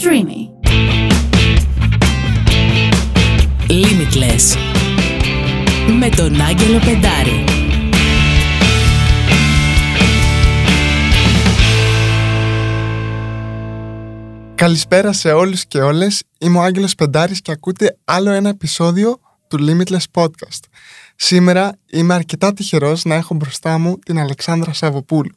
Streamy. Limitless με τον Άγγελο Πεντάρη. Καλησπέρα σε όλους και όλες. Είμαι ο Άγγελος Πεντάρης και ακούτε άλλο ένα επεισόδιο του Limitless Podcast. Σήμερα είμαι αρκετά τυχερός να έχω μπροστά μου την Αλεξάνδρα Σαββοπούλου.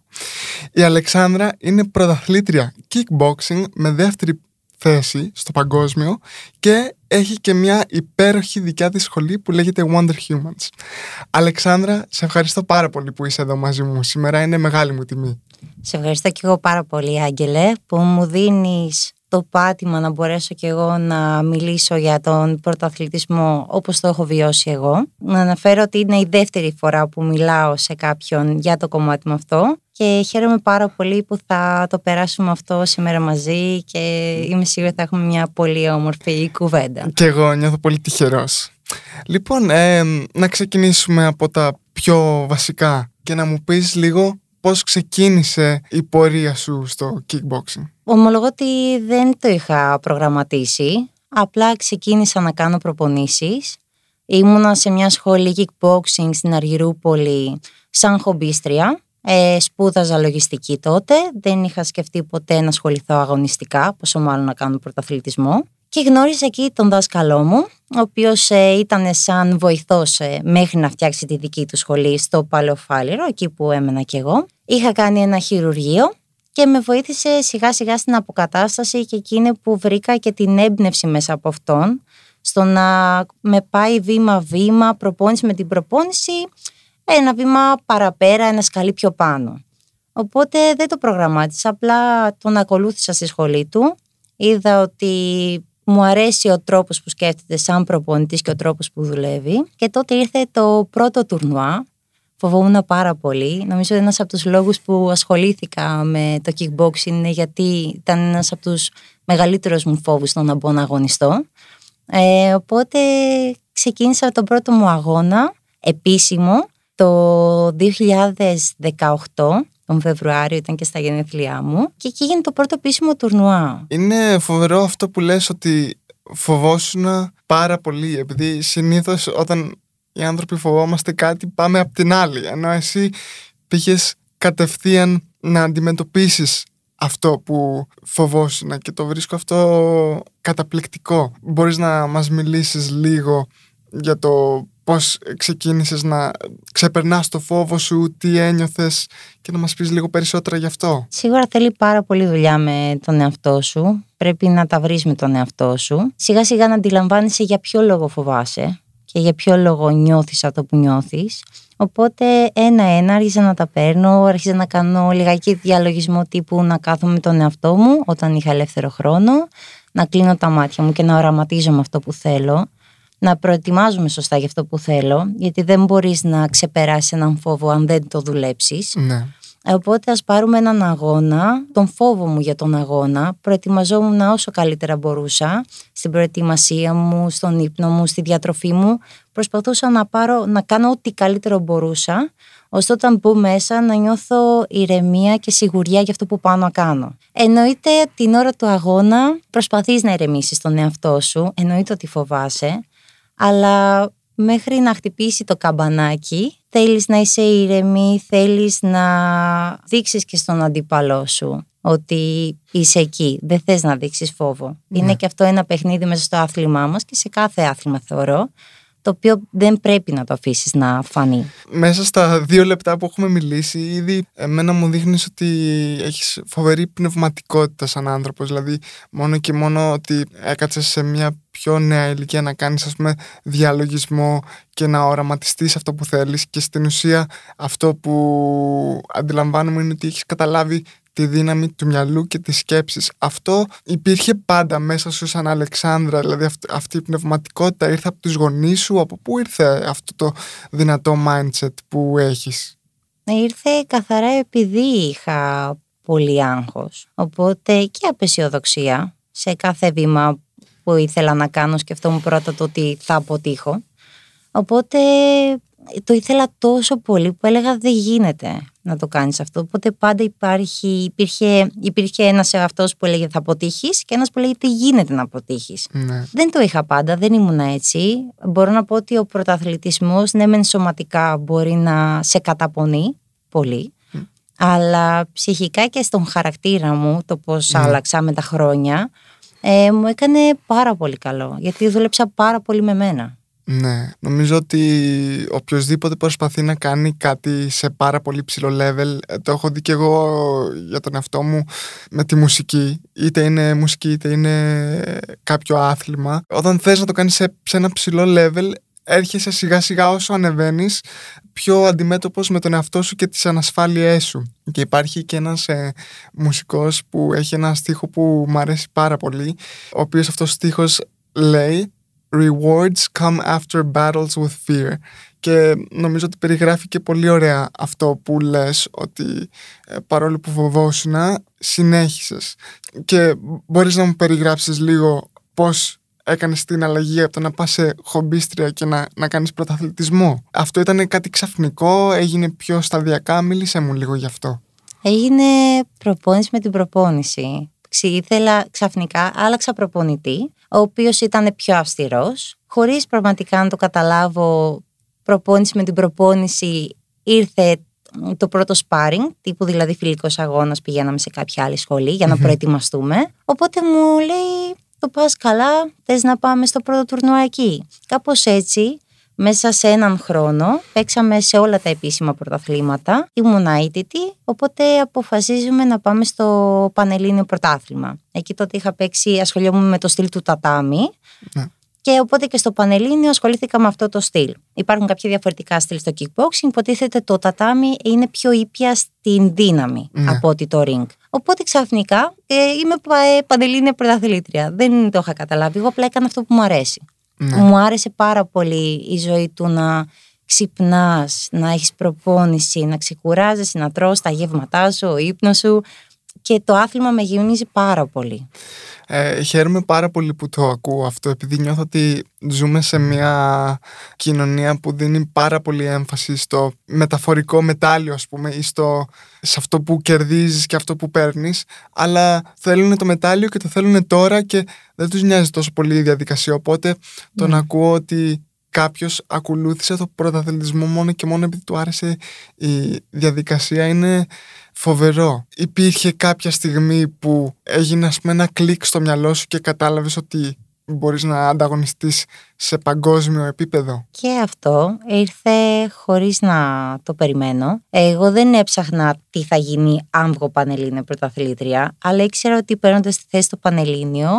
Η Αλεξάνδρα είναι πρωταθλήτρια kickboxing με δεύτερη θέση στο παγκόσμιο και έχει και μια υπέροχη δικιά της σχολή που λέγεται Wonder Humans. Αλεξάνδρα, σε ευχαριστώ πάρα πολύ που είσαι εδώ μαζί μου σήμερα. Είναι μεγάλη μου τιμή. Σε ευχαριστώ και εγώ πάρα πολύ Άγγελε που μου δίνεις το πάτημα να μπορέσω και εγώ να μιλήσω για τον πρωταθλητισμό όπως το έχω βιώσει εγώ. Να αναφέρω ότι είναι η δεύτερη φορά που μιλάω σε κάποιον για το κομμάτι με αυτό και χαίρομαι πάρα πολύ που θα το περάσουμε αυτό σήμερα μαζί και είμαι σίγουρη ότι θα έχουμε μια πολύ όμορφη κουβέντα. Και εγώ νιώθω πολύ τυχερός. Λοιπόν, ε, να ξεκινήσουμε από τα πιο βασικά και να μου πεις λίγο πώς ξεκίνησε η πορεία σου στο kickboxing; Ομολογώ ότι δεν το είχα προγραμματίσει. Απλά ξεκίνησα να κάνω προπονήσεις. Ήμουνα σε μια σχολή kickboxing στην Αργυρούπολη σαν χομπίστρια. Ε, σπούδαζα λογιστική τότε. Δεν είχα σκεφτεί ποτέ να ασχοληθώ αγωνιστικά, πόσο μάλλον να κάνω πρωταθλητισμό. Και γνώρισα εκεί τον δάσκαλό μου, ο οποίος ε, ήταν σαν βοηθός ε, μέχρι να φτιάξει τη δική του σχολή στο Παλαιοφάλιρο, εκεί που έμενα κι εγώ. Είχα κάνει ένα χειρουργείο και με βοήθησε σιγά σιγά στην αποκατάσταση και εκείνη που βρήκα και την έμπνευση μέσα από αυτόν στο να με πάει βήμα-βήμα, προπόνηση με την προπόνηση, ένα βήμα παραπέρα, ένα σκαλί πιο πάνω. Οπότε δεν το προγραμμάτισα, απλά τον ακολούθησα στη σχολή του. Είδα ότι μου αρέσει ο τρόπος που σκέφτεται σαν προπονητής και ο τρόπος που δουλεύει και τότε ήρθε το πρώτο τουρνουά φοβόμουν πάρα πολύ. Νομίζω ένας από τους λόγους που ασχολήθηκα με το kickboxing είναι γιατί ήταν ένας από τους μεγαλύτερους μου φόβους στο να μπω να αγωνιστώ. Ε, οπότε ξεκίνησα τον πρώτο μου αγώνα επίσημο το 2018 τον Φεβρουάριο ήταν και στα γενέθλιά μου και εκεί έγινε το πρώτο επίσημο τουρνουά. Είναι φοβερό αυτό που λες ότι φοβόσουν πάρα πολύ επειδή συνήθως όταν οι άνθρωποι φοβόμαστε κάτι πάμε απ' την άλλη ενώ εσύ πήγες κατευθείαν να αντιμετωπίσεις αυτό που φοβόσουν και το βρίσκω αυτό καταπληκτικό. Μπορείς να μας μιλήσεις λίγο για το πώς ξεκίνησες να ξεπερνάς το φόβο σου, τι ένιωθες και να μας πεις λίγο περισσότερα γι' αυτό; Σίγουρα θέλει πάρα πολύ δουλειά με τον εαυτό σου. Πρέπει να τα βρεις με τον εαυτό σου. Σιγά σιγά να αντιλαμβάνεσαι για ποιο λόγο φοβάσαι και για ποιο λόγο νιώθεις αυτό που νιώθεις. Οπότε ένα-ένα άρχισα να τα παίρνω, άρχισα να κάνω λιγάκι διαλογισμό τύπου να κάθομαι με τον εαυτό μου όταν είχα ελεύθερο χρόνο, να κλείνω τα μάτια μου και να οραματίζω με αυτό που θέλω, να προετοιμάζομαι σωστά για αυτό που θέλω, γιατί δεν μπορείς να ξεπεράσεις έναν φόβο αν δεν το δουλέψεις. Ναι. Οπότε ας πάρουμε έναν αγώνα, τον φόβο μου για τον αγώνα, προετοιμαζόμουν όσο καλύτερα μπορούσα, στην προετοιμασία μου, στον ύπνο μου, στη διατροφή μου, προσπαθούσα να, πάρω, να κάνω ό,τι καλύτερο μπορούσα, ώστε όταν μπω μέσα να νιώθω ηρεμία και σιγουριά για αυτό που πάω να κάνω. Εννοείται την ώρα του αγώνα προσπαθείς να ηρεμήσεις τον εαυτό σου, εννοείται ότι φοβάσαι, αλλά μέχρι να χτυπήσει το καμπανάκι θέλεις να είσαι ήρεμη, θέλεις να δείξεις και στον αντίπαλό σου ότι είσαι εκεί, δεν θες να δείξεις φόβο. Ναι. Είναι και αυτό ένα παιχνίδι μέσα στο άθλημά μας και σε κάθε άθλημα θεωρώ το οποίο δεν πρέπει να το αφήσεις να φανεί. Μέσα στα δύο λεπτά που έχουμε μιλήσει, ήδη εμένα μου δείχνεις ότι έχεις φοβερή πνευματικότητα σαν άνθρωπος. Δηλαδή, μόνο και μόνο ότι έκατσες σε μια πιο νέα ηλικία να κάνεις ας πούμε διαλογισμό και να οραματιστείς αυτό που θέλεις και στην ουσία αυτό που αντιλαμβάνομαι είναι ότι έχεις καταλάβει τη δύναμη του μυαλού και της σκέψης. Αυτό υπήρχε πάντα μέσα σου σαν Αλεξάνδρα, δηλαδή αυ- αυτή η πνευματικότητα ήρθε από τους γονείς σου, από πού ήρθε αυτό το δυνατό mindset που έχεις; Ήρθε καθαρά επειδή είχα πολύ άγχος. Οπότε και απεσιοδοξία σε κάθε βήμα που ήθελα να κάνω σκεφτόμουν πρώτα το ότι θα αποτύχω. Οπότε το ήθελα τόσο πολύ που έλεγα δεν γίνεται να το κάνεις αυτό. Οπότε πάντα υπάρχει, υπήρχε, υπήρχε ένας αυτός που έλεγε θα αποτύχεις και ένας που έλεγε τι γίνεται να αποτύχεις. Ναι. Δεν το είχα πάντα, δεν ήμουν έτσι. Μπορώ να πω ότι ο πρωταθλητισμός, ναι μεν σωματικά μπορεί να σε καταπονεί πολύ, αλλά ψυχικά και στον χαρακτήρα μου, το πώς άλλαξα με τα χρόνια, ε, μου έκανε πάρα πολύ καλό, γιατί δούλεψα πάρα πολύ με μένα. Ναι, νομίζω ότι οποιοδήποτε προσπαθεί να κάνει κάτι σε πάρα πολύ ψηλό level, ε, το έχω δει και εγώ για τον εαυτό μου με τη μουσική, είτε είναι μουσική είτε είναι κάποιο άθλημα. Όταν θες να το κάνεις σε, σε ένα ψηλό level, έρχεσαι σιγά σιγά όσο ανεβαίνεις πιο αντιμέτωπος με τον εαυτό σου και τις ανασφάλειές σου. Και υπάρχει και ένας ε, μουσικός που έχει ένα στίχο που μου αρέσει πάρα πολύ, ο οποίος αυτός ο στίχος λέει Rewards come after battles with fear. Και νομίζω ότι περιγράφει και πολύ ωραία αυτό που λες ότι ε, παρόλο που φοβόσουν συνέχισες. Και μπορείς να μου περιγράψεις λίγο πώς έκανες την αλλαγή από το να πας σε χομπίστρια και να, να κάνεις πρωταθλητισμό; Αυτό ήταν κάτι ξαφνικό, έγινε πιο σταδιακά, μίλησέ μου λίγο γι' αυτό. Έγινε προπόνηση με την προπόνηση. Ήθελα ξαφνικά, άλλαξα προπονητή ο οποίος ήταν πιο αυστηρός. Χωρίς πραγματικά να το καταλάβω, προπόνηση με την προπόνηση ήρθε το πρώτο sparring, τύπου δηλαδή φιλικός αγώνας πηγαίναμε σε κάποια άλλη σχολή για να προετοιμαστούμε. Οπότε μου λέει, το πας καλά, θες να πάμε στο πρώτο τουρνουά εκεί. Κάπως έτσι, μέσα σε έναν χρόνο, παίξαμε σε όλα τα επίσημα πρωταθλήματα, ήμουν αίτητη, οπότε αποφασίζουμε να πάμε στο Πανελλήνιο Πρωτάθλημα. Εκεί τότε είχα παίξει, ασχολιόμουν με το στυλ του τατάμι. Ναι. Και οπότε και στο Πανελλήνιο ασχολήθηκα με αυτό το στυλ. Υπάρχουν κάποια διαφορετικά στυλ στο kickboxing. Υποτίθεται το τατάμι είναι πιο ήπια στην δύναμη Ναι. από ότι το ring. Οπότε ξαφνικά ε, είμαι πα- πανελλήνια πρωταθλήτρια. Δεν το είχα καταλάβει. Εγώ απλά έκανα αυτό που μου αρέσει. Ναι. Μου άρεσε πάρα πολύ η ζωή του να ξυπνάς, να έχεις προπόνηση, να ξεκουράζεσαι, να τρως τα γεύματά σου, ο ύπνος σου και το άθλημα με γεμίζει πάρα πολύ. Ε, χαίρομαι πάρα πολύ που το ακούω αυτό επειδή νιώθω ότι ζούμε σε μια κοινωνία που δίνει πάρα πολύ έμφαση στο μεταφορικό μετάλλιο ας πούμε ή στο, σε αυτό που κερδίζεις και αυτό που παίρνεις αλλά θέλουν το μετάλλιο και το θέλουν τώρα και δεν τους νοιάζει τόσο πολύ η διαδικασία. Οπότε τον ακούω ότι κάποιος ακολούθησε το πρωταθλητισμό μόνο και μόνο επειδή του άρεσε η διαδικασία. Είναι φοβερό. Υπήρχε κάποια στιγμή που έγινε ας πούμε ένα κλικ στο μυαλό σου και κατάλαβες ότι μπορείς να ανταγωνιστείς σε παγκόσμιο επίπεδο. Και αυτό ήρθε χωρίς να το περιμένω. Εγώ δεν έψαχνα τι θα γίνει αν βγω Πανελλήνιο πρωταθλήτρια, αλλά ήξερα ότι παίρνοντας τη θέση στο Πανελλήνιο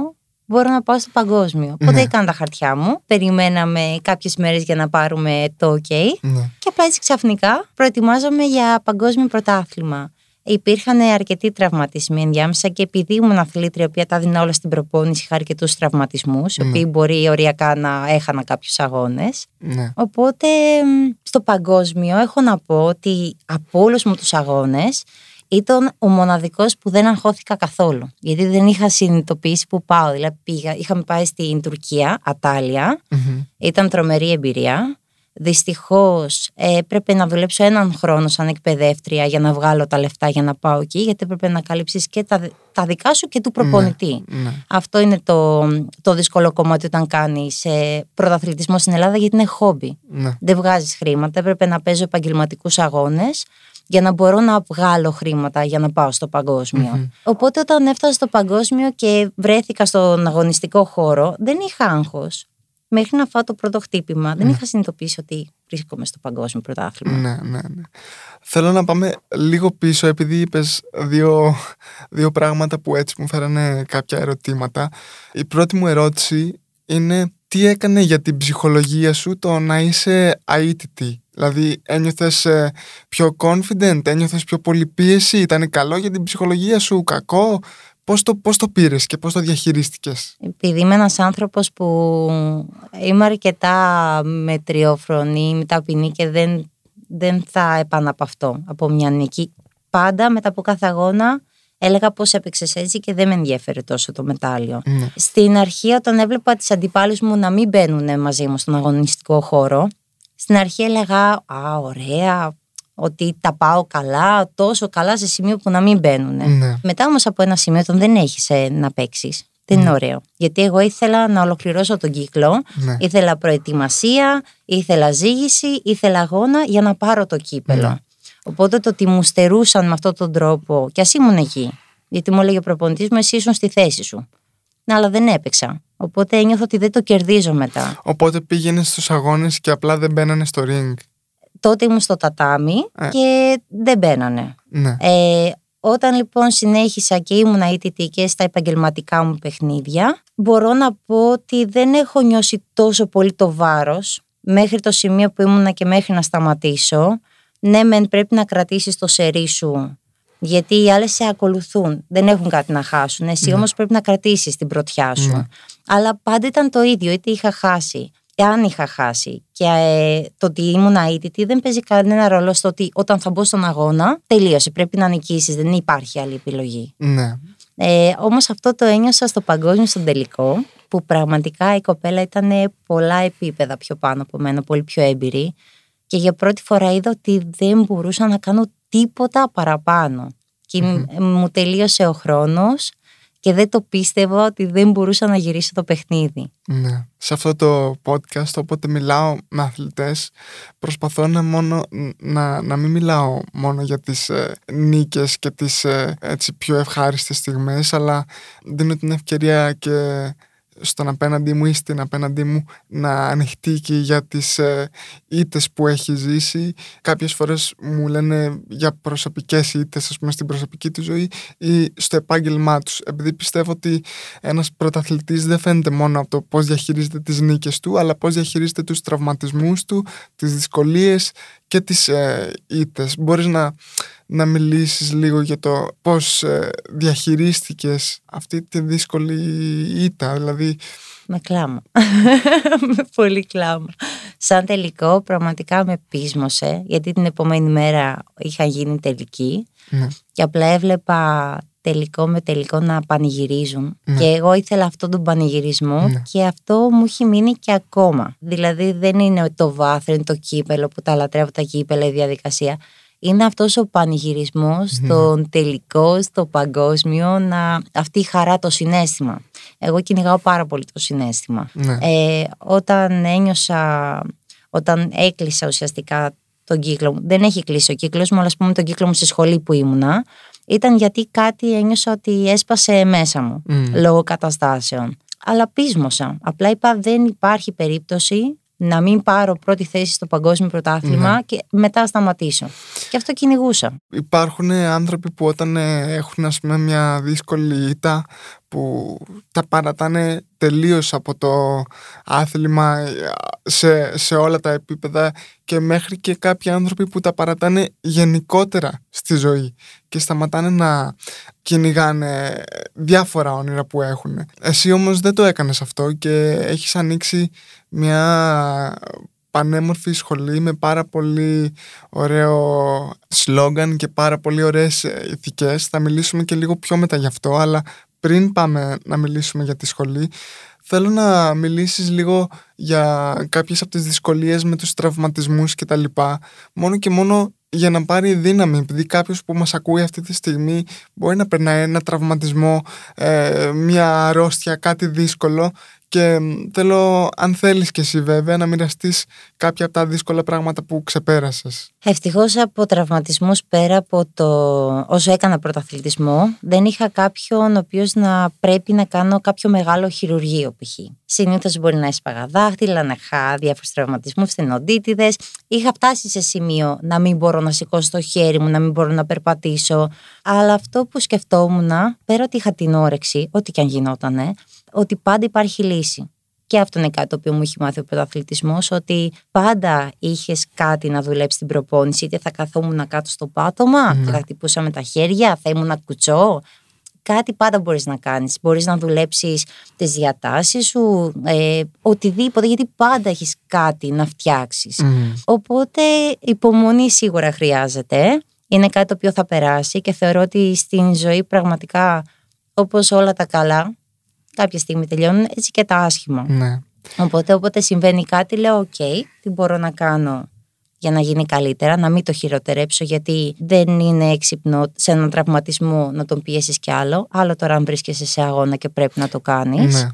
μπορώ να πάω στο παγκόσμιο. Οπότε Ναι. έκανα τα χαρτιά μου. Περιμέναμε κάποιες μέρες για να πάρουμε το OK. Ναι. Και απλά έτσι ξαφνικά προετοιμάζομαι για παγκόσμιο πρωτάθλημα. Υπήρχαν αρκετοί τραυματισμοί ενδιάμεσα και επειδή ήμουν αθλήτρια, η οποία τα δίνα όλα στην προπόνηση, είχα αρκετούς τραυματισμούς, οι οποίοι μπορεί οριακά να έχανα κάποιους αγώνες. Ναι. Οπότε μ, στο παγκόσμιο έχω να πω ότι από όλους μου τους αγώνες ήταν ο μοναδικός που δεν αγχώθηκα καθόλου. Γιατί δεν είχα συνειδητοποιήσει που πάω. Δηλαδή πήγα, είχαμε πάει στην Τουρκία, Ατάλια, Μμμ. ήταν τρομερή εμπειρία. Δυστυχώς έπρεπε να δουλέψω έναν χρόνο σαν εκπαιδεύτρια για να βγάλω τα λεφτά για να πάω εκεί, γιατί έπρεπε να καλύψεις και τα, τα δικά σου και του προπονητή. Ναι. Αυτό είναι το, το δύσκολο κομμάτι όταν κάνεις ε, πρωταθλητισμό στην Ελλάδα, γιατί είναι χόμπι. Ναι. Δεν βγάζεις χρήματα. Έπρεπε να παίζω επαγγελματικούς αγώνες για να μπορώ να βγάλω χρήματα για να πάω στο παγκοσμιο Οπότε όταν έφτασα στο παγκόσμιο και βρέθηκα στον αγωνιστικό χώρο, δεν είχα άγχος. Μέχρι να φάω το πρώτο χτύπημα, δεν είχα συνειδητοποιήσει ότι βρίσκομαι στο παγκόσμιο πρωτάθλημα. Ναι, ναι, ναι. Θέλω να πάμε λίγο πίσω επειδή είπες δύο, δύο πράγματα που έτσι μου φέρανε κάποια ερωτήματα. Η πρώτη μου ερώτηση είναι τι έκανε για την ψυχολογία σου το να είσαι αίτητη; Δηλαδή ένιωθες ε, πιο confident, ένιωθες πιο πολύ πίεση, ήταν καλό για την ψυχολογία σου, κακό; Πώς το, πώς το πήρες και πώς το διαχειρίστηκες; Επειδή είμαι ένας άνθρωπος που είμαι αρκετά μετριόφρονη, με ταπεινή και δεν, δεν θα επαναπαυτώ από μια νίκη. Πάντα μετά από κάθε αγώνα έλεγα πώς έπαιξες έτσι και δεν με ενδιαφέρε τόσο το μετάλλιο. Ναι. Στην αρχή όταν έβλεπα τις αντιπάλους μου να μην μπαίνουν μαζί μου στον αγωνιστικό χώρο, Στην αρχή έλεγα, Α, ωραία, ότι τα πάω καλά, τόσο καλά σε σημείο που να μην μπαίνουν. Ναι. Μετά όμως από ένα σημείο, όταν δεν έχεις να παίξεις, δεν είναι ωραίο. Γιατί εγώ ήθελα να ολοκληρώσω τον κύκλο, Ναι. ήθελα προετοιμασία, ήθελα ζήγηση, ήθελα αγώνα για να πάρω το κύπελο. Ναι. Οπότε το ότι μου στερούσαν με αυτόν τον τρόπο, κι ας ήμουν εκεί. Γιατί μου έλεγε ο προπονητής μου, εσύ ήσουν στη θέση σου. Ναι, αλλά δεν έπαιξα. Οπότε ένιωθα ότι δεν το κερδίζω μετά. Οπότε πήγαινες στους αγώνες και απλά δεν μπαίνανε στο ring. Τότε ήμουν στο τατάμι Ε. και δεν μπαίνανε. Ναι. Ε, όταν λοιπόν συνέχισα και ήμουν αίτητη και στα επαγγελματικά μου παιχνίδια, μπορώ να πω ότι δεν έχω νιώσει τόσο πολύ το βάρος μέχρι το σημείο που ήμουνα και μέχρι να σταματήσω. Ναι, μεν πρέπει να κρατήσεις το σερί σου, γιατί οι άλλες σε ακολουθούν, δεν έχουν κάτι να χάσουν. Εσύ όμως πρέπει να κρατήσεις την πρωτιά σου. Ναι. Αλλά πάντα ήταν το ίδιο, είτε είχα χάσει. Εάν είχα χάσει και ε, το ότι ήμουν αίτητη δεν παίζει κανένα ρόλο στο ότι όταν θα μπω στον αγώνα τελείωσε, πρέπει να νικήσεις, δεν υπάρχει άλλη επιλογή. Ναι. Ε, όμως αυτό το ένιωσα στο παγκόσμιο στον τελικό που πραγματικά η κοπέλα ήταν πολλά επίπεδα πιο πάνω από μένα, πολύ πιο έμπειρη και για πρώτη φορά είδα ότι δεν μπορούσα να κάνω τίποτα παραπάνω και μου τελείωσε ο χρόνος και δεν το πίστευα ότι δεν μπορούσα να γυρίσω το παιχνίδι. Ναι. Σε αυτό το podcast, όποτε μιλάω με αθλητές, προσπαθώ να, μόνο, να, να μην μιλάω μόνο για τις ε, νίκες και τις ε, έτσι, πιο ευχάριστες στιγμές, αλλά δίνω την ευκαιρία και στον απέναντί μου ή στην απέναντί μου να ανοιχτεί και για τις ε, ήττες που έχει ζήσει. Κάποιες φορές μου λένε για προσωπικές ήττες, ας πούμε, στην προσωπική του ζωή ή στο επάγγελμά τους. Επειδή πιστεύω ότι ένας πρωταθλητής δεν φαίνεται μόνο από το πώς διαχειρίζεται τις νίκες του, αλλά πώς διαχειρίζεται τους τραυματισμούς του, τις δυσκολίες και τις ε, ήττες. Μπορείς να, να μιλήσεις λίγο για το πώς ε, διαχειρίστηκες αυτή τη δύσκολη ήττα, δηλαδή Με κλάμα. με πολύ κλάμα. Σαν τελικό πραγματικά με πείσμωσε γιατί την επόμενη μέρα είχα γίνει τελική ναι, και απλά έβλεπα τελικό με τελικό να πανηγυρίζουν Ναι. και εγώ ήθελα αυτόν τον πανηγυρισμό Ναι. και αυτό μου έχει μείνει και ακόμα. Δηλαδή δεν είναι το βάθρο, είναι το κύπελο που τα λατρεύω τα κύπελα, η διαδικασία. Είναι αυτός ο πανηγυρισμός Ναι. στον τελικό, στο παγκόσμιο, να... αυτή η χαρά, το συνέστημα. Εγώ κυνηγάω πάρα πολύ το συνέστημα. ναι, Ε, όταν ένιωσα, όταν έκλεισα ουσιαστικά τον κύκλο μου, δεν έχει κλείσει ο κύκλος μου, αλλά ας πούμε τον κύκλο μου στη σχολή που ήμουνα, ήταν γιατί κάτι ένιωσα ότι έσπασε μέσα μου, Μμ. λόγω καταστάσεων. Αλλά πείσμωσα. Απλά είπα δεν υπάρχει περίπτωση να μην πάρω πρώτη θέση στο παγκόσμιο πρωτάθλημα Ναι. και μετά σταματήσω. Και αυτό κυνηγούσα. Υπάρχουν άνθρωποι που όταν ε, έχουν ας πούμε μια δύσκολη ήττα που τα παρατάνε τελείως από το άθλημα ε, σε, σε όλα τα επίπεδα και μέχρι και κάποιοι άνθρωποι που τα παρατάνε γενικότερα στη ζωή και σταματάνε να κυνηγάνε διάφορα όνειρα που έχουν. Εσύ όμως δεν το έκανες αυτό και έχεις ανοίξει μια πανέμορφη σχολή με πάρα πολύ ωραίο σλόγγαν και πάρα πολύ ωραίες ε, ηθικές. Θα μιλήσουμε και λίγο πιο μετά γι' αυτό, αλλά πριν πάμε να μιλήσουμε για τη σχολή, θέλω να μιλήσεις λίγο για κάποιες από τις δυσκολίες με τους τραυματισμούς και τα λοιπά, μόνο και μόνο για να πάρει δύναμη, επειδή κάποιος που μας ακούει αυτή τη στιγμή μπορεί να περνάει ένα τραυματισμό, ε, μια αρρώστια, κάτι δύσκολο και μ, θέλω, αν θέλεις και εσύ βέβαια, να μοιραστείς κάποια από τα δύσκολα πράγματα που ξεπέρασες. Ευτυχώς από τραυματισμούς πέρα από το όσο έκανα πρωταθλητισμό, δεν είχα κάποιον ο οποίος να πρέπει να κάνω κάποιο μεγάλο χειρουργείο π.χ. Συνήθως μπορεί να έσπαγα δάχτυλα, να είχα διάφορους τραυματισμούς, στενοντίτιδε. Είχα φτάσει σε σημείο να μην μπορώ να σηκώσω το χέρι μου, να μην μπορώ να περπατήσω. Αλλά αυτό που σκεφτόμουν, πέρα ότι είχα την όρεξη, ό,τι και αν γινότανε, ότι πάντα υπάρχει λύση. Και αυτό είναι κάτι το οποίο μου έχει μάθει ο πρωταθλητισμός, ότι πάντα είχες κάτι να δουλέψεις στην προπόνηση. Είτε θα καθόμουν κάτω στο πάτωμα, Ναι. και θα χτυπούσα με τα χέρια, θα ήμουν κουτσό. Κάτι πάντα μπορείς να κάνεις. Μπορείς να δουλέψεις τις διατάσεις σου, ε, οτιδήποτε, γιατί πάντα έχεις κάτι να φτιάξεις. Μμμ. Οπότε υπομονή σίγουρα χρειάζεται. Είναι κάτι το οποίο θα περάσει και θεωρώ ότι στην ζωή πραγματικά όπως όλα τα καλά κάποια στιγμή τελειώνουν έτσι και τα άσχημα. Ναι. Οπότε όποτε συμβαίνει κάτι λέω οκ, τι μπορώ να κάνω για να γίνει καλύτερα, να μην το χειροτερέψω γιατί δεν είναι έξυπνο σε έναν τραυματισμό να τον πιέσεις κι άλλο. Άλλο τώρα αν βρίσκεσαι σε αγώνα και πρέπει να το κάνεις. Ναι.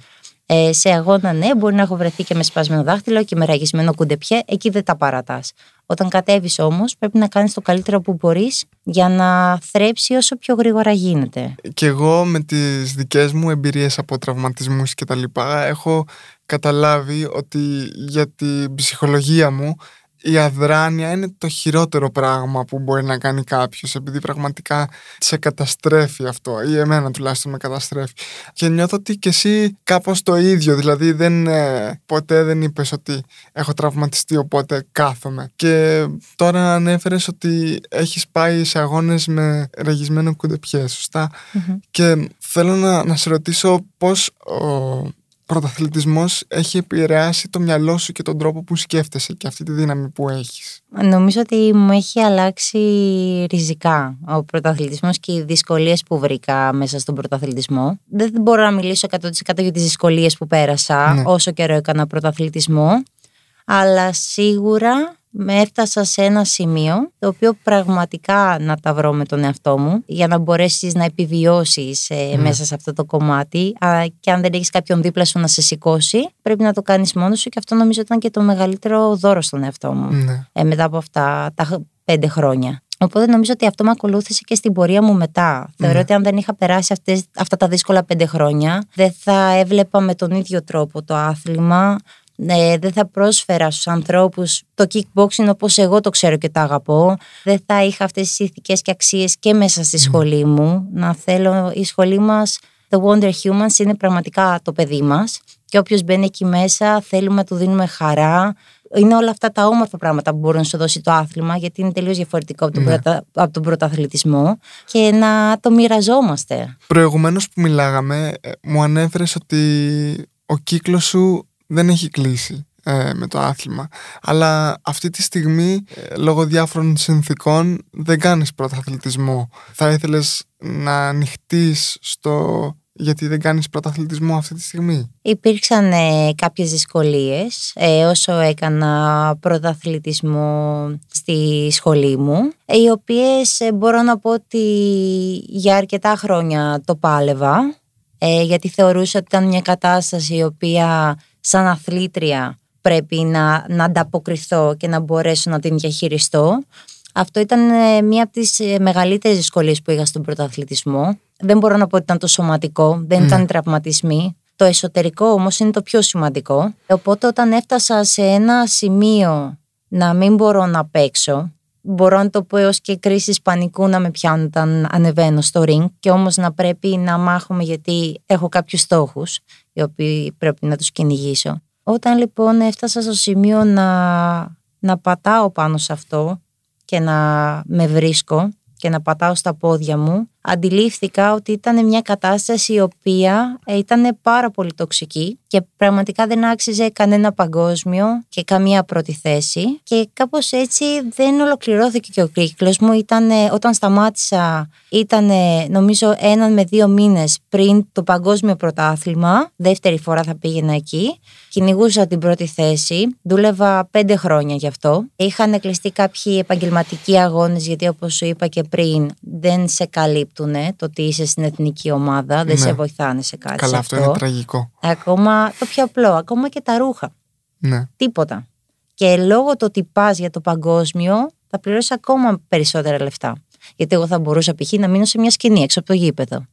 Ε, σε αγώνα, ναι, μπορεί να έχω βρεθεί και με σπασμένο δάχτυλο και με ραγισμένο κουντεπιέ. Εκεί δεν τα παρατάς. Όταν κατέβεις όμως, πρέπει να κάνεις το καλύτερο που μπορείς για να θρέψει όσο πιο γρήγορα γίνεται. Και εγώ με τις δικές μου εμπειρίες από τραυματισμούς και τα λοιπά έχω καταλάβει ότι για την ψυχολογία μου η αδράνεια είναι το χειρότερο πράγμα που μπορεί να κάνει κάποιος, επειδή πραγματικά σε καταστρέφει αυτό, ή εμένα τουλάχιστον με καταστρέφει. Και νιώθω ότι και εσύ κάπως το ίδιο, δηλαδή δεν, ε, ποτέ δεν είπες ότι έχω τραυματιστεί, οπότε κάθομαι. Και τώρα ανέφερες ότι έχεις πάει σε αγώνες με ραγισμένο κουντεπιέ, σωστά; Και θέλω να, να σε ρωτήσω πώς ο πρωταθλητισμός έχει επηρεάσει το μυαλό σου και τον τρόπο που σκέφτεσαι και αυτή τη δύναμη που έχεις. Νομίζω ότι μου έχει αλλάξει ριζικά ο πρωταθλητισμός και οι δυσκολίες που βρήκα μέσα στον πρωταθλητισμό. Δεν μπορώ να μιλήσω 100% για τις δυσκολίες που πέρασα Ναι. όσο καιρό έκανα πρωταθλητισμό, αλλά σίγουρα με έφτασα σε ένα σημείο το οποίο πραγματικά να τα βρω με τον εαυτό μου για να μπορέσεις να επιβιώσεις ε, μέσα σε αυτό το κομμάτι Α, και αν δεν έχεις κάποιον δίπλα σου να σε σηκώσει πρέπει να το κάνεις μόνος σου και αυτό νομίζω ήταν και το μεγαλύτερο δώρο στον εαυτό μου Ναι. ε, μετά από αυτά τα χ- πέντε χρόνια. Οπότε νομίζω ότι αυτό με ακολούθησε και στην πορεία μου μετά. Θεωρώ ότι αν δεν είχα περάσει αυτές, αυτά τα δύσκολα πέντε χρόνια, δεν θα έβλεπα με τον ίδιο τρόπο το άθλημα. Ε, δεν θα πρόσφερα στους ανθρώπους το kickboxing όπως εγώ το ξέρω και το αγαπώ. Δεν θα είχα αυτές τις ηθικές και αξίες και μέσα στη σχολή μου. Να θέλω η σχολή μας, The Wonder Humans, είναι πραγματικά το παιδί μας. Και όποιος μπαίνει εκεί μέσα θέλουμε να του δίνουμε χαρά, είναι όλα αυτά τα όμορφα πράγματα που μπορεί να σου δώσει το άθλημα, γιατί είναι τελείως διαφορετικό από τον, Ναι. πρωτα- από τον πρωταθλητισμό και να το μοιραζόμαστε. Προηγουμένως που μιλάγαμε, ε, μου ανέφερες ότι ο κύκλος σου δεν έχει κλείσει ε, με το άθλημα. Αλλά αυτή τη στιγμή, ε, λόγω διάφορων συνθήκων, δεν κάνεις πρωταθλητισμό. Θα ήθελες να ανοιχτείς στο γιατί δεν κάνεις πρωταθλητισμό αυτή τη στιγμή; Υπήρξαν ε, κάποιες δυσκολίες ε, όσο έκανα πρωταθλητισμό στη σχολή μου, οι οποίες ε, μπορώ να πω ότι για αρκετά χρόνια το πάλευα, ε, γιατί θεωρούσα ότι ήταν μια κατάσταση η οποία σαν αθλήτρια πρέπει να, να ανταποκριθώ και να μπορέσω να την διαχειριστώ. Αυτό ήταν ε, μία από τις ε, μεγαλύτερες δυσκολίες που είχα στον πρωταθλητισμό. Δεν μπορώ να πω ότι ήταν το σωματικό, δεν ήταν οι τραυματισμοί. Το εσωτερικό όμως είναι το πιο σημαντικό. Οπότε όταν έφτασα σε ένα σημείο να μην μπορώ να παίξω, μπορώ να το πω έως και κρίσεις πανικού να με πιάνουν όταν ανεβαίνω στο ring και όμως να πρέπει να μάχομαι γιατί έχω κάποιους στόχους οι οποίοι πρέπει να τους κυνηγήσω. Όταν λοιπόν έφτασα στο σημείο να, να πατάω πάνω σε αυτό και να με βρίσκω και να πατάω στα πόδια μου, αντιλήφθηκα ότι ήταν μια κατάσταση η οποία ε, ήταν πάρα πολύ τοξική και πραγματικά δεν άξιζε κανένα παγκόσμιο και καμία πρώτη θέση. Και κάπως έτσι δεν ολοκληρώθηκε και ο κύκλος μου. Ήταν, όταν σταμάτησα ήταν νομίζω έναν με δύο μήνες πριν το παγκόσμιο πρωτάθλημα, δεύτερη φορά θα πήγαινα εκεί, κυνηγούσα την πρώτη θέση, δούλευα πέντε χρόνια γι' αυτό. Είχαν κλειστεί κάποιοι επαγγελματικοί αγώνες γιατί όπως σου είπα και πριν δεν σε καλύπτουν το ότι είσαι στην εθνική ομάδα, δεν Ναι. σε βοηθάνε σε κάτι Καλά, σε αυτό είναι τραγικό. Ακόμα το πιο απλό, ακόμα και τα ρούχα. Ναι. Τίποτα. Και λόγω το ότι πας για το παγκόσμιο, θα πληρώσεις ακόμα περισσότερα λεφτά. Γιατί εγώ θα μπορούσα π.χ. να μείνω σε μια σκηνή έξω από το γήπεδο.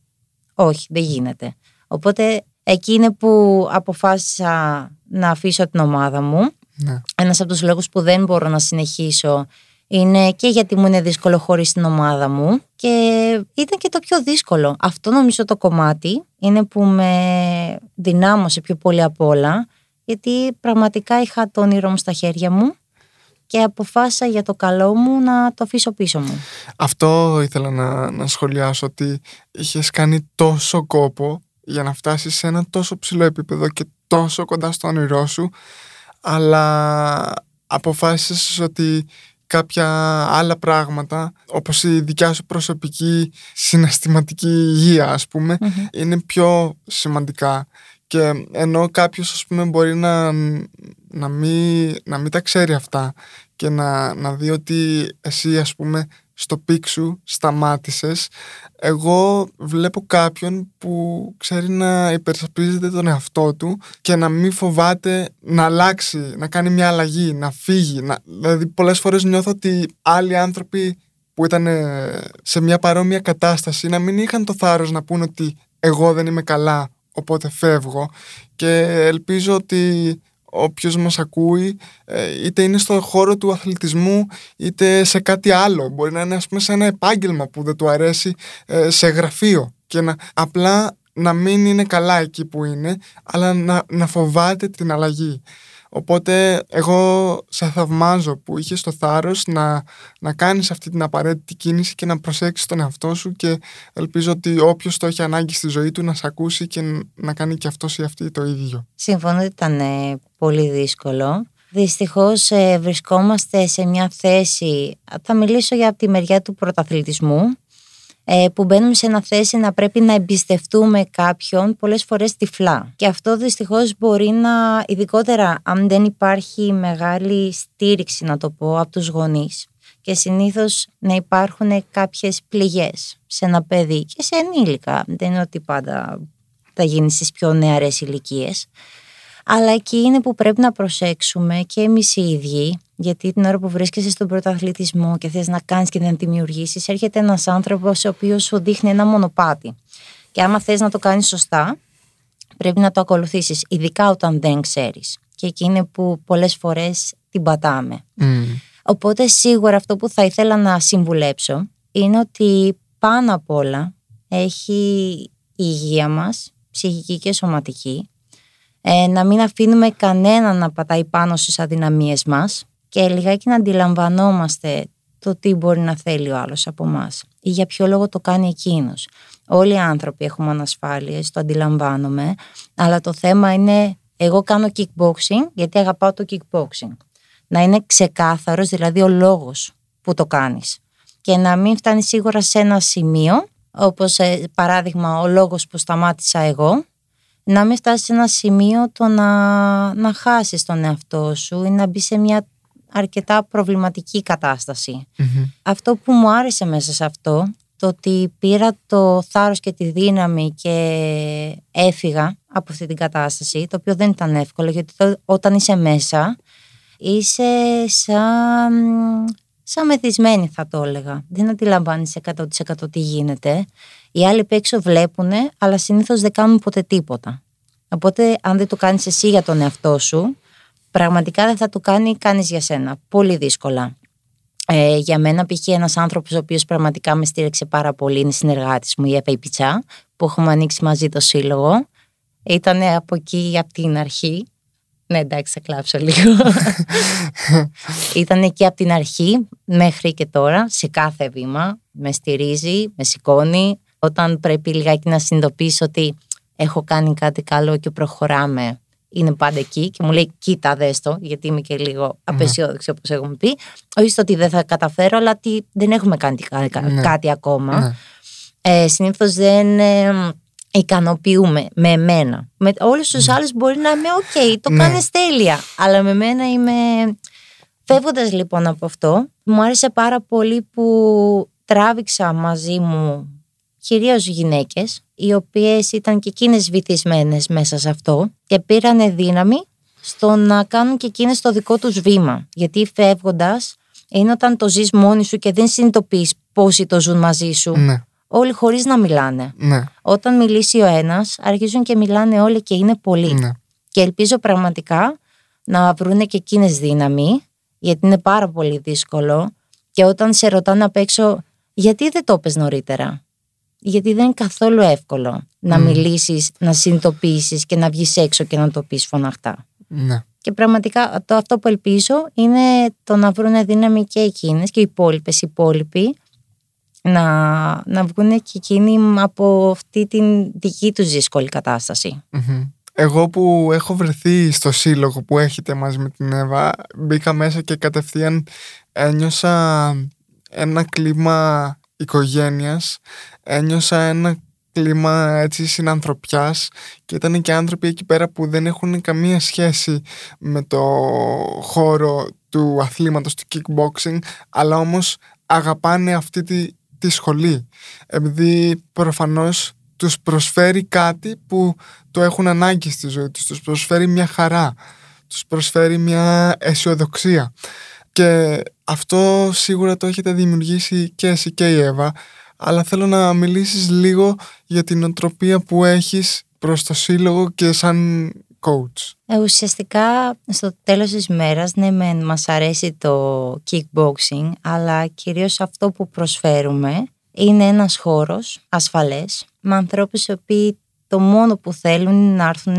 Όχι, δεν γίνεται. Οπότε εκεί είναι που αποφάσισα να αφήσω την ομάδα μου. ναι. Ένας από τους λόγους που δεν μπορώ να συνεχίσω είναι και γιατί μου είναι δύσκολο χωρίς την ομάδα μου και ήταν και το πιο δύσκολο. Αυτό νομίζω το κομμάτι είναι που με δυνάμωσε πιο πολύ απ' όλα γιατί πραγματικά είχα το όνειρό μου στα χέρια μου και αποφάσισα για το καλό μου να το αφήσω πίσω μου. Αυτό ήθελα να, να σχολιάσω ότι είχες κάνει τόσο κόπο για να φτάσεις σε ένα τόσο ψηλό επίπεδο και τόσο κοντά στο όνειρό σου αλλά αποφάσισες ότι κάποια άλλα πράγματα όπως η δικιά σου προσωπική συναισθηματική υγεία ας πούμε είναι πιο σημαντικά. Και ενώ κάποιος ας πούμε μπορεί να, να, μην, να μην τα ξέρει αυτά και να, να δει ότι εσύ ας πούμε στο peak σου σταμάτησες. Εγώ βλέπω κάποιον που ξέρει να υπερασπίζεται τον εαυτό του και να μην φοβάται να αλλάξει, να κάνει μια αλλαγή, να φύγει να... δηλαδή πολλές φορές νιώθω ότι άλλοι άνθρωποι που ήταν σε μια παρόμοια κατάσταση να μην είχαν το θάρρος να πούν ότι εγώ δεν είμαι καλά οπότε φεύγω. Και ελπίζω ότι όποιος μας ακούει ε, είτε είναι στο χώρο του αθλητισμού είτε σε κάτι άλλο. Μπορεί να είναι ας πούμε σε ένα επάγγελμα που δεν του αρέσει ε, σε γραφείο. Και να απλά να μην είναι καλά εκεί που είναι αλλά να, να φοβάται την αλλαγή Οπότε εγώ σε θαυμάζω που είχες το θάρρος να, να κάνεις αυτή την απαραίτητη κίνηση και να προσέξεις τον εαυτό σου και ελπίζω ότι όποιος το έχει ανάγκη στη ζωή του να σε ακούσει και να κάνει και αυτός ή αυτή το ίδιο. Συμφωνώ ότι ήταν ε, πολύ δύσκολο. Δυστυχώς ε, βρισκόμαστε σε μια θέση, θα μιλήσω για τη μεριά του πρωταθλητισμού, ε, που μπαίνουμε σε ένα θέση να πρέπει να εμπιστευτούμε κάποιον πολλές φορές τυφλά. Και αυτό δυστυχώς μπορεί να, ειδικότερα αν δεν υπάρχει μεγάλη στήριξη να το πω από τους γονείς και συνήθως να υπάρχουν κάποιες πληγές σε ένα παιδί και σε ενήλικα. Δεν είναι ότι πάντα θα γίνει στις πιο νεαρές ηλικίες. Αλλά εκεί είναι που πρέπει να προσέξουμε και εμείς οι ίδιοι γιατί την ώρα που βρίσκεσαι στον πρωταθλητισμό και θες να κάνεις και να δημιουργήσεις, έρχεται ένας άνθρωπος ο οποίος σου δείχνει ένα μονοπάτι. Και άμα θες να το κάνεις σωστά, πρέπει να το ακολουθήσεις, ειδικά όταν δεν ξέρεις. Και εκεί είναι που πολλές φορές την πατάμε. Οπότε σίγουρα αυτό που θα ήθελα να συμβουλέψω είναι ότι πάνω απ' όλα έχει η υγεία μας, ψυχική και σωματική, ε, να μην αφήνουμε κανέναν να πατάει πάνω στις αδυναμίες μας, και λιγάκι να αντιλαμβανόμαστε το τι μπορεί να θέλει ο άλλος από εμάς ή για ποιο λόγο το κάνει εκείνος. Όλοι οι άνθρωποι έχουμε ανασφάλειες, το αντιλαμβάνομαι, αλλά το θέμα είναι εγώ κάνω kickboxing γιατί αγαπάω το kickboxing. Να είναι ξεκάθαρος δηλαδή ο λόγος που το κάνεις και να μην φτάνει σίγουρα σε ένα σημείο όπως ε, παράδειγμα ο λόγος που σταμάτησα εγώ να μην φτάσεις σε ένα σημείο το να, να χάσεις τον εαυτό σου ή να μπεις σε μια αρκετά προβληματική Αυτό που μου άρεσε μέσα σε αυτό, το ότι πήρα το θάρρος και τη δύναμη και έφυγα από αυτή την κατάσταση, το οποίο δεν ήταν εύκολο, γιατί όταν είσαι μέσα, είσαι σαν, σαν μεθυσμένη θα το έλεγα. Δεν αντιλαμβάνεις 100% τι γίνεται. Οι άλλοι που έξω βλέπουν, αλλά συνήθως δεν κάνουν ποτέ τίποτα. Οπότε αν δεν το κάνεις εσύ για τον εαυτό σου, πραγματικά δεν θα το κάνει κανείς για σένα. Πολύ δύσκολα. Ε, για μένα π.χ. ένας άνθρωπος ο οποίος πραγματικά με στήριξε πάρα πολύ είναι συνεργάτης μου η Εφα Πιτσά που έχουμε ανοίξει μαζί το σύλλογο. Ήταν από εκεί από την αρχή. Ναι εντάξει θα κλάψω λίγο. Ήταν εκεί από την αρχή μέχρι και τώρα σε κάθε βήμα. Με στηρίζει, με σηκώνει. Όταν πρέπει λιγάκι να συνειδητοποιήσω ότι έχω κάνει κάτι καλό και προχωράμε είναι πάντα εκεί και μου λέει κοίτα δες το γιατί είμαι και λίγο ναι. απεσιόδοξη όπως έχουμε πει όχι στο ότι δεν θα καταφέρω αλλά ότι δεν έχουμε κάνει ναι. κάτι ακόμα ναι. ε, συνήθως δεν ε, ικανοποιούμε με εμένα με όλους τους άλλους μπορεί να είμαι οκ το ναι. κάνεις τέλεια αλλά με μένα είμαι φεύγοντας λοιπόν από αυτό μου άρεσε πάρα πολύ που τράβηξα μαζί μου κυρίως γυναίκες οι οποίες ήταν και εκείνες βυθισμένες μέσα σε αυτό και πήραν δύναμη στο να κάνουν και εκείνες το δικό τους βήμα. Γιατί φεύγοντας είναι όταν το ζεις μόνη σου και δεν συνειδητοποιείς πόσοι το ζουν μαζί σου. Ναι. Όλοι χωρίς να μιλάνε. Ναι. Όταν μιλήσει ο ένας αρχίζουν και μιλάνε όλοι και είναι πολλοί. Ναι. Και ελπίζω πραγματικά να βρουν και εκείνες δύναμη γιατί είναι πάρα πολύ δύσκολο και όταν σε ρωτάνε απ' έξω γιατί δεν το πες νωρίτερα; Γιατί δεν είναι καθόλου εύκολο να μιλήσεις, να συνειδητοποιήσεις και να βγεις έξω και να το πεις φωναχτά. Ναι. Και πραγματικά το, αυτό που ελπίζω είναι το να βρουν δύναμη και εκείνες και οι υπόλοιπες οι υπόλοιποι να, να βγουν και εκείνοι από αυτή την δική τους δύσκολη Εγώ που έχω βρεθεί στο σύλλογο που έχετε μαζί με την Εύα μπήκα μέσα και κατευθείαν ένιωσα ένα κλίμα οικογένειας ένιωσα ένα κλίμα έτσι συνανθρωπιάς και ήταν και άνθρωποι εκεί πέρα που δεν έχουν καμία σχέση με το χώρο του αθλήματος του kickboxing αλλά όμως αγαπάνε αυτή τη, τη σχολή. Επειδή προφανώς τους προσφέρει κάτι που το έχουν ανάγκη στη ζωή τους. Τους προσφέρει μια χαρά. Τους προσφέρει μια αισιοδοξία. Και αυτό σίγουρα το έχετε δημιουργήσει και εσύ και η Εύα αλλά θέλω να μιλήσεις λίγο για την οτροπία που έχεις προς το σύλλογο και σαν coach. Ε, ουσιαστικά στο τέλος της μέρας, ναι μεν μας αρέσει το kickboxing, αλλά κυρίως αυτό που προσφέρουμε είναι ένας χώρος ασφαλές, με ανθρώπους οι οποίοι το μόνο που θέλουν είναι να έρθουν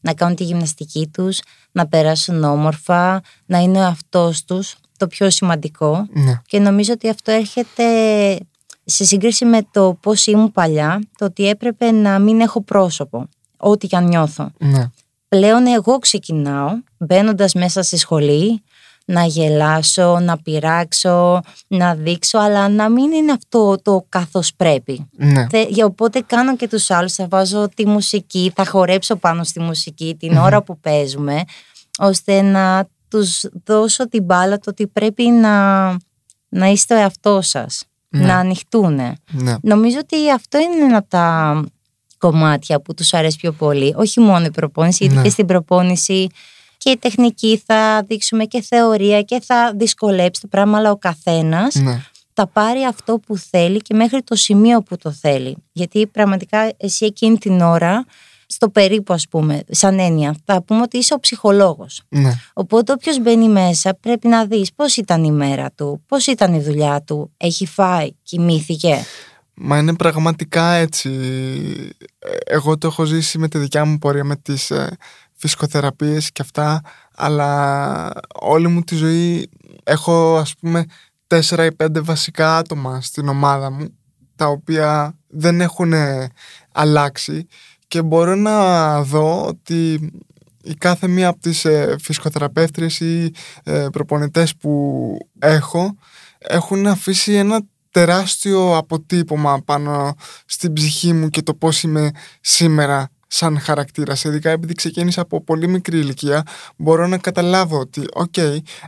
να κάνουν τη γυμναστική τους, να περάσουν όμορφα, να είναι ο αυτός τους, το πιο σημαντικό. Ναι. Και νομίζω ότι αυτό έρχεται σε σύγκριση με το πώς ήμουν παλιά, το ότι έπρεπε να μην έχω πρόσωπο, ό,τι και αν νιώθω. Ναι. Πλέον εγώ ξεκινάω, μπαίνοντας μέσα στη σχολή, να γελάσω, να πειράξω, να δείξω, αλλά να μην είναι αυτό το καθώς πρέπει. Ναι. Θε- για οπότε κάνω και τους άλλους, θα βάζω τη μουσική, θα χορέψω πάνω στη μουσική την ώρα που παίζουμε, ώστε να τους δώσω την μπάλα το ότι πρέπει να, να είστε ο εαυτός σας, Ναι. να ανοιχτούν. Ναι. Νομίζω ότι αυτό είναι ένα από τα κομμάτια που τους αρέσει πιο πολύ. Όχι μόνο η προπόνηση, γιατί Ναι. και στην προπόνηση και η τεχνική θα δείξουμε και θεωρία και θα δυσκολέψει το πράγμα, αλλά ο καθένας Ναι. θα πάρει αυτό που θέλει και μέχρι το σημείο που το θέλει. Γιατί πραγματικά εσύ εκείνη την ώρα, στο περίπου ας πούμε, σαν έννοια, θα πούμε ότι είσαι ο ψυχολόγος. Ναι. Οπότε όποιος μπαίνει μέσα πρέπει να δεις πώς ήταν η μέρα του, πώς ήταν η δουλειά του, έχει φάει, κοιμήθηκε. Μα είναι πραγματικά έτσι. Ε, Εγώ το έχω ζήσει με τη δικιά μου πορεία με τις ε, φυσικοθεραπείες και αυτά, αλλά όλη μου τη ζωή έχω ας πούμε τέσσερα ή πέντε βασικά άτομα στην ομάδα μου, τα οποία δεν έχουν ε, αλλάξει και μπορώ να δω ότι η κάθε μία από τις ε, φυσικοθεραπεύτριες ή ε, προπονητές που έχω έχουν αφήσει ένα τεράστιο αποτύπωμα πάνω στην ψυχή μου και το πώς είμαι σήμερα σαν χαρακτήρας. Ειδικά επειδή ξεκίνησα από πολύ μικρή ηλικία, μπορώ να καταλάβω ότι, οκ,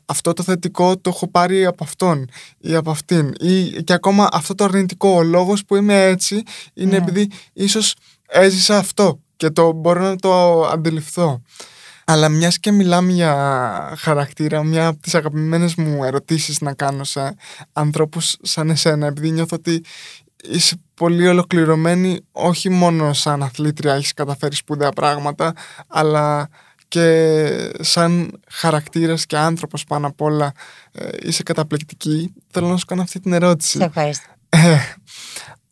αυτό το θετικό το έχω πάρει από αυτόν ή από αυτήν. Ή και ακόμα αυτό το αρνητικό, ο λόγος που είμαι έτσι είναι Ναι. επειδή ίσως έζησα αυτό και το μπορώ να το αντιληφθώ. Αλλά μιας και μιλάμε για χαρακτήρα, μια από τις αγαπημένες μου ερωτήσεις να κάνω σε ανθρώπους σαν εσένα, επειδή νιώθω ότι είσαι πολύ ολοκληρωμένη όχι μόνο σαν αθλήτρια, έχεις καταφέρει σπουδαία πράγματα, αλλά και σαν χαρακτήρας και άνθρωπος πάνω απ' όλα ε, είσαι καταπληκτική. Θέλω να σου κάνω αυτή την ερώτηση. Σε ευχαριστώ. Ε,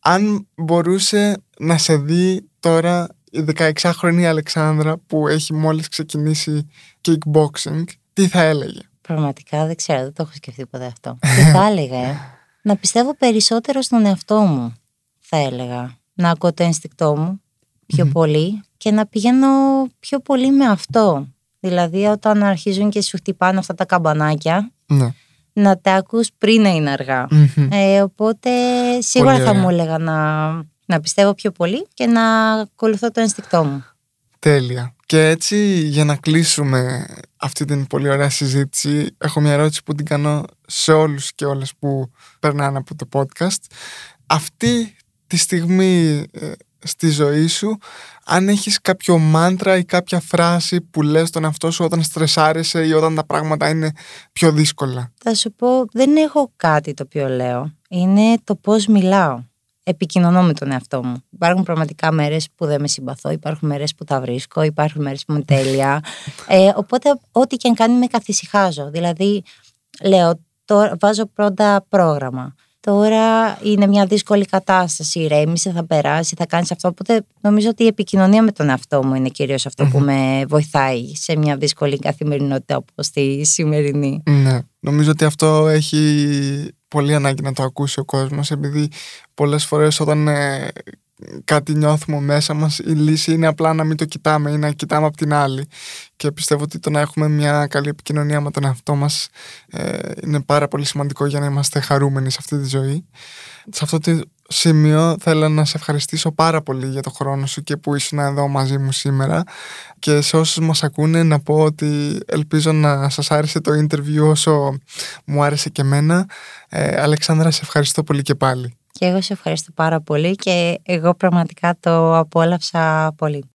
αν μπορούσε να σε δει τώρα η 16χρονη Αλεξάνδρα που έχει μόλις ξεκινήσει kickboxing, τι θα έλεγε; Πραγματικά δεν ξέρω, δεν το έχω σκεφτεί ποτέ αυτό. Τι θα έλεγα, ε; Να πιστεύω περισσότερο στον εαυτό μου, θα έλεγα. Να ακούω το ένστικτό μου πιο πολύ και να πηγαίνω πιο πολύ με αυτό. Δηλαδή όταν αρχίζουν και σου χτυπάνε αυτά τα καμπανάκια, Ναι. να τα ακούς πριν να είναι αργά. Μμμ. Ε, οπότε σίγουρα Πολύ θα ωραία. μου έλεγα να, να πιστεύω πιο πολύ και να ακολουθώ το ένστικτό μου. Τέλεια. Και έτσι για να κλείσουμε αυτή την πολύ ωραία συζήτηση έχω μια ερώτηση που την κάνω σε όλους και όλες που περνάνε από το podcast. Αυτή τη στιγμή ε, στη ζωή σου αν έχεις κάποιο μάντρα ή κάποια φράση που λες στον εαυτό σου όταν στρεσάρεσαι ή όταν τα πράγματα είναι πιο δύσκολα; Θα σου πω, δεν έχω κάτι το οποίο λέω. Είναι το πώς μιλάω. Επικοινωνώ με τον εαυτό μου. Υπάρχουν πραγματικά μέρες που δεν με συμπαθώ, υπάρχουν μέρες που τα βρίσκω, υπάρχουν μέρες που είμαι τέλεια. Ε, οπότε, ό,τι και αν κάνει, με καθησυχάζω. Δηλαδή, λέω, τώρα βάζω πρώτα πρόγραμμα. Τώρα είναι μια δύσκολη κατάσταση, ηρέμησε, θα περάσει, θα κάνεις αυτό. Οπότε νομίζω ότι η επικοινωνία με τον εαυτό μου είναι κυρίως αυτό που με βοηθάει σε μια δύσκολη καθημερινότητα όπως τη σημερινή. Ναι. Νομίζω ότι αυτό έχει πολύ ανάγκη να το ακούσει ο κόσμος επειδή πολλές φορές όταν ε, κάτι νιώθουμε μέσα μας η λύση είναι απλά να μην το κοιτάμε ή να κοιτάμε από την άλλη και πιστεύω ότι το να έχουμε μια καλή επικοινωνία με τον εαυτό μας ε, είναι πάρα πολύ σημαντικό για να είμαστε χαρούμενοι σε αυτή τη ζωή. Σε αυτό το σημείο θέλω να σε ευχαριστήσω πάρα πολύ για το χρόνο σου και που ήσουν εδώ μαζί μου σήμερα και σε όσους μας ακούνε να πω ότι ελπίζω να σας άρεσε το interview όσο μου άρεσε και εμένα. Ε, Αλεξάνδρα, σε ευχαριστώ πολύ και πάλι. Και εγώ σε ευχαριστώ πάρα πολύ και εγώ πραγματικά το απόλαυσα πολύ.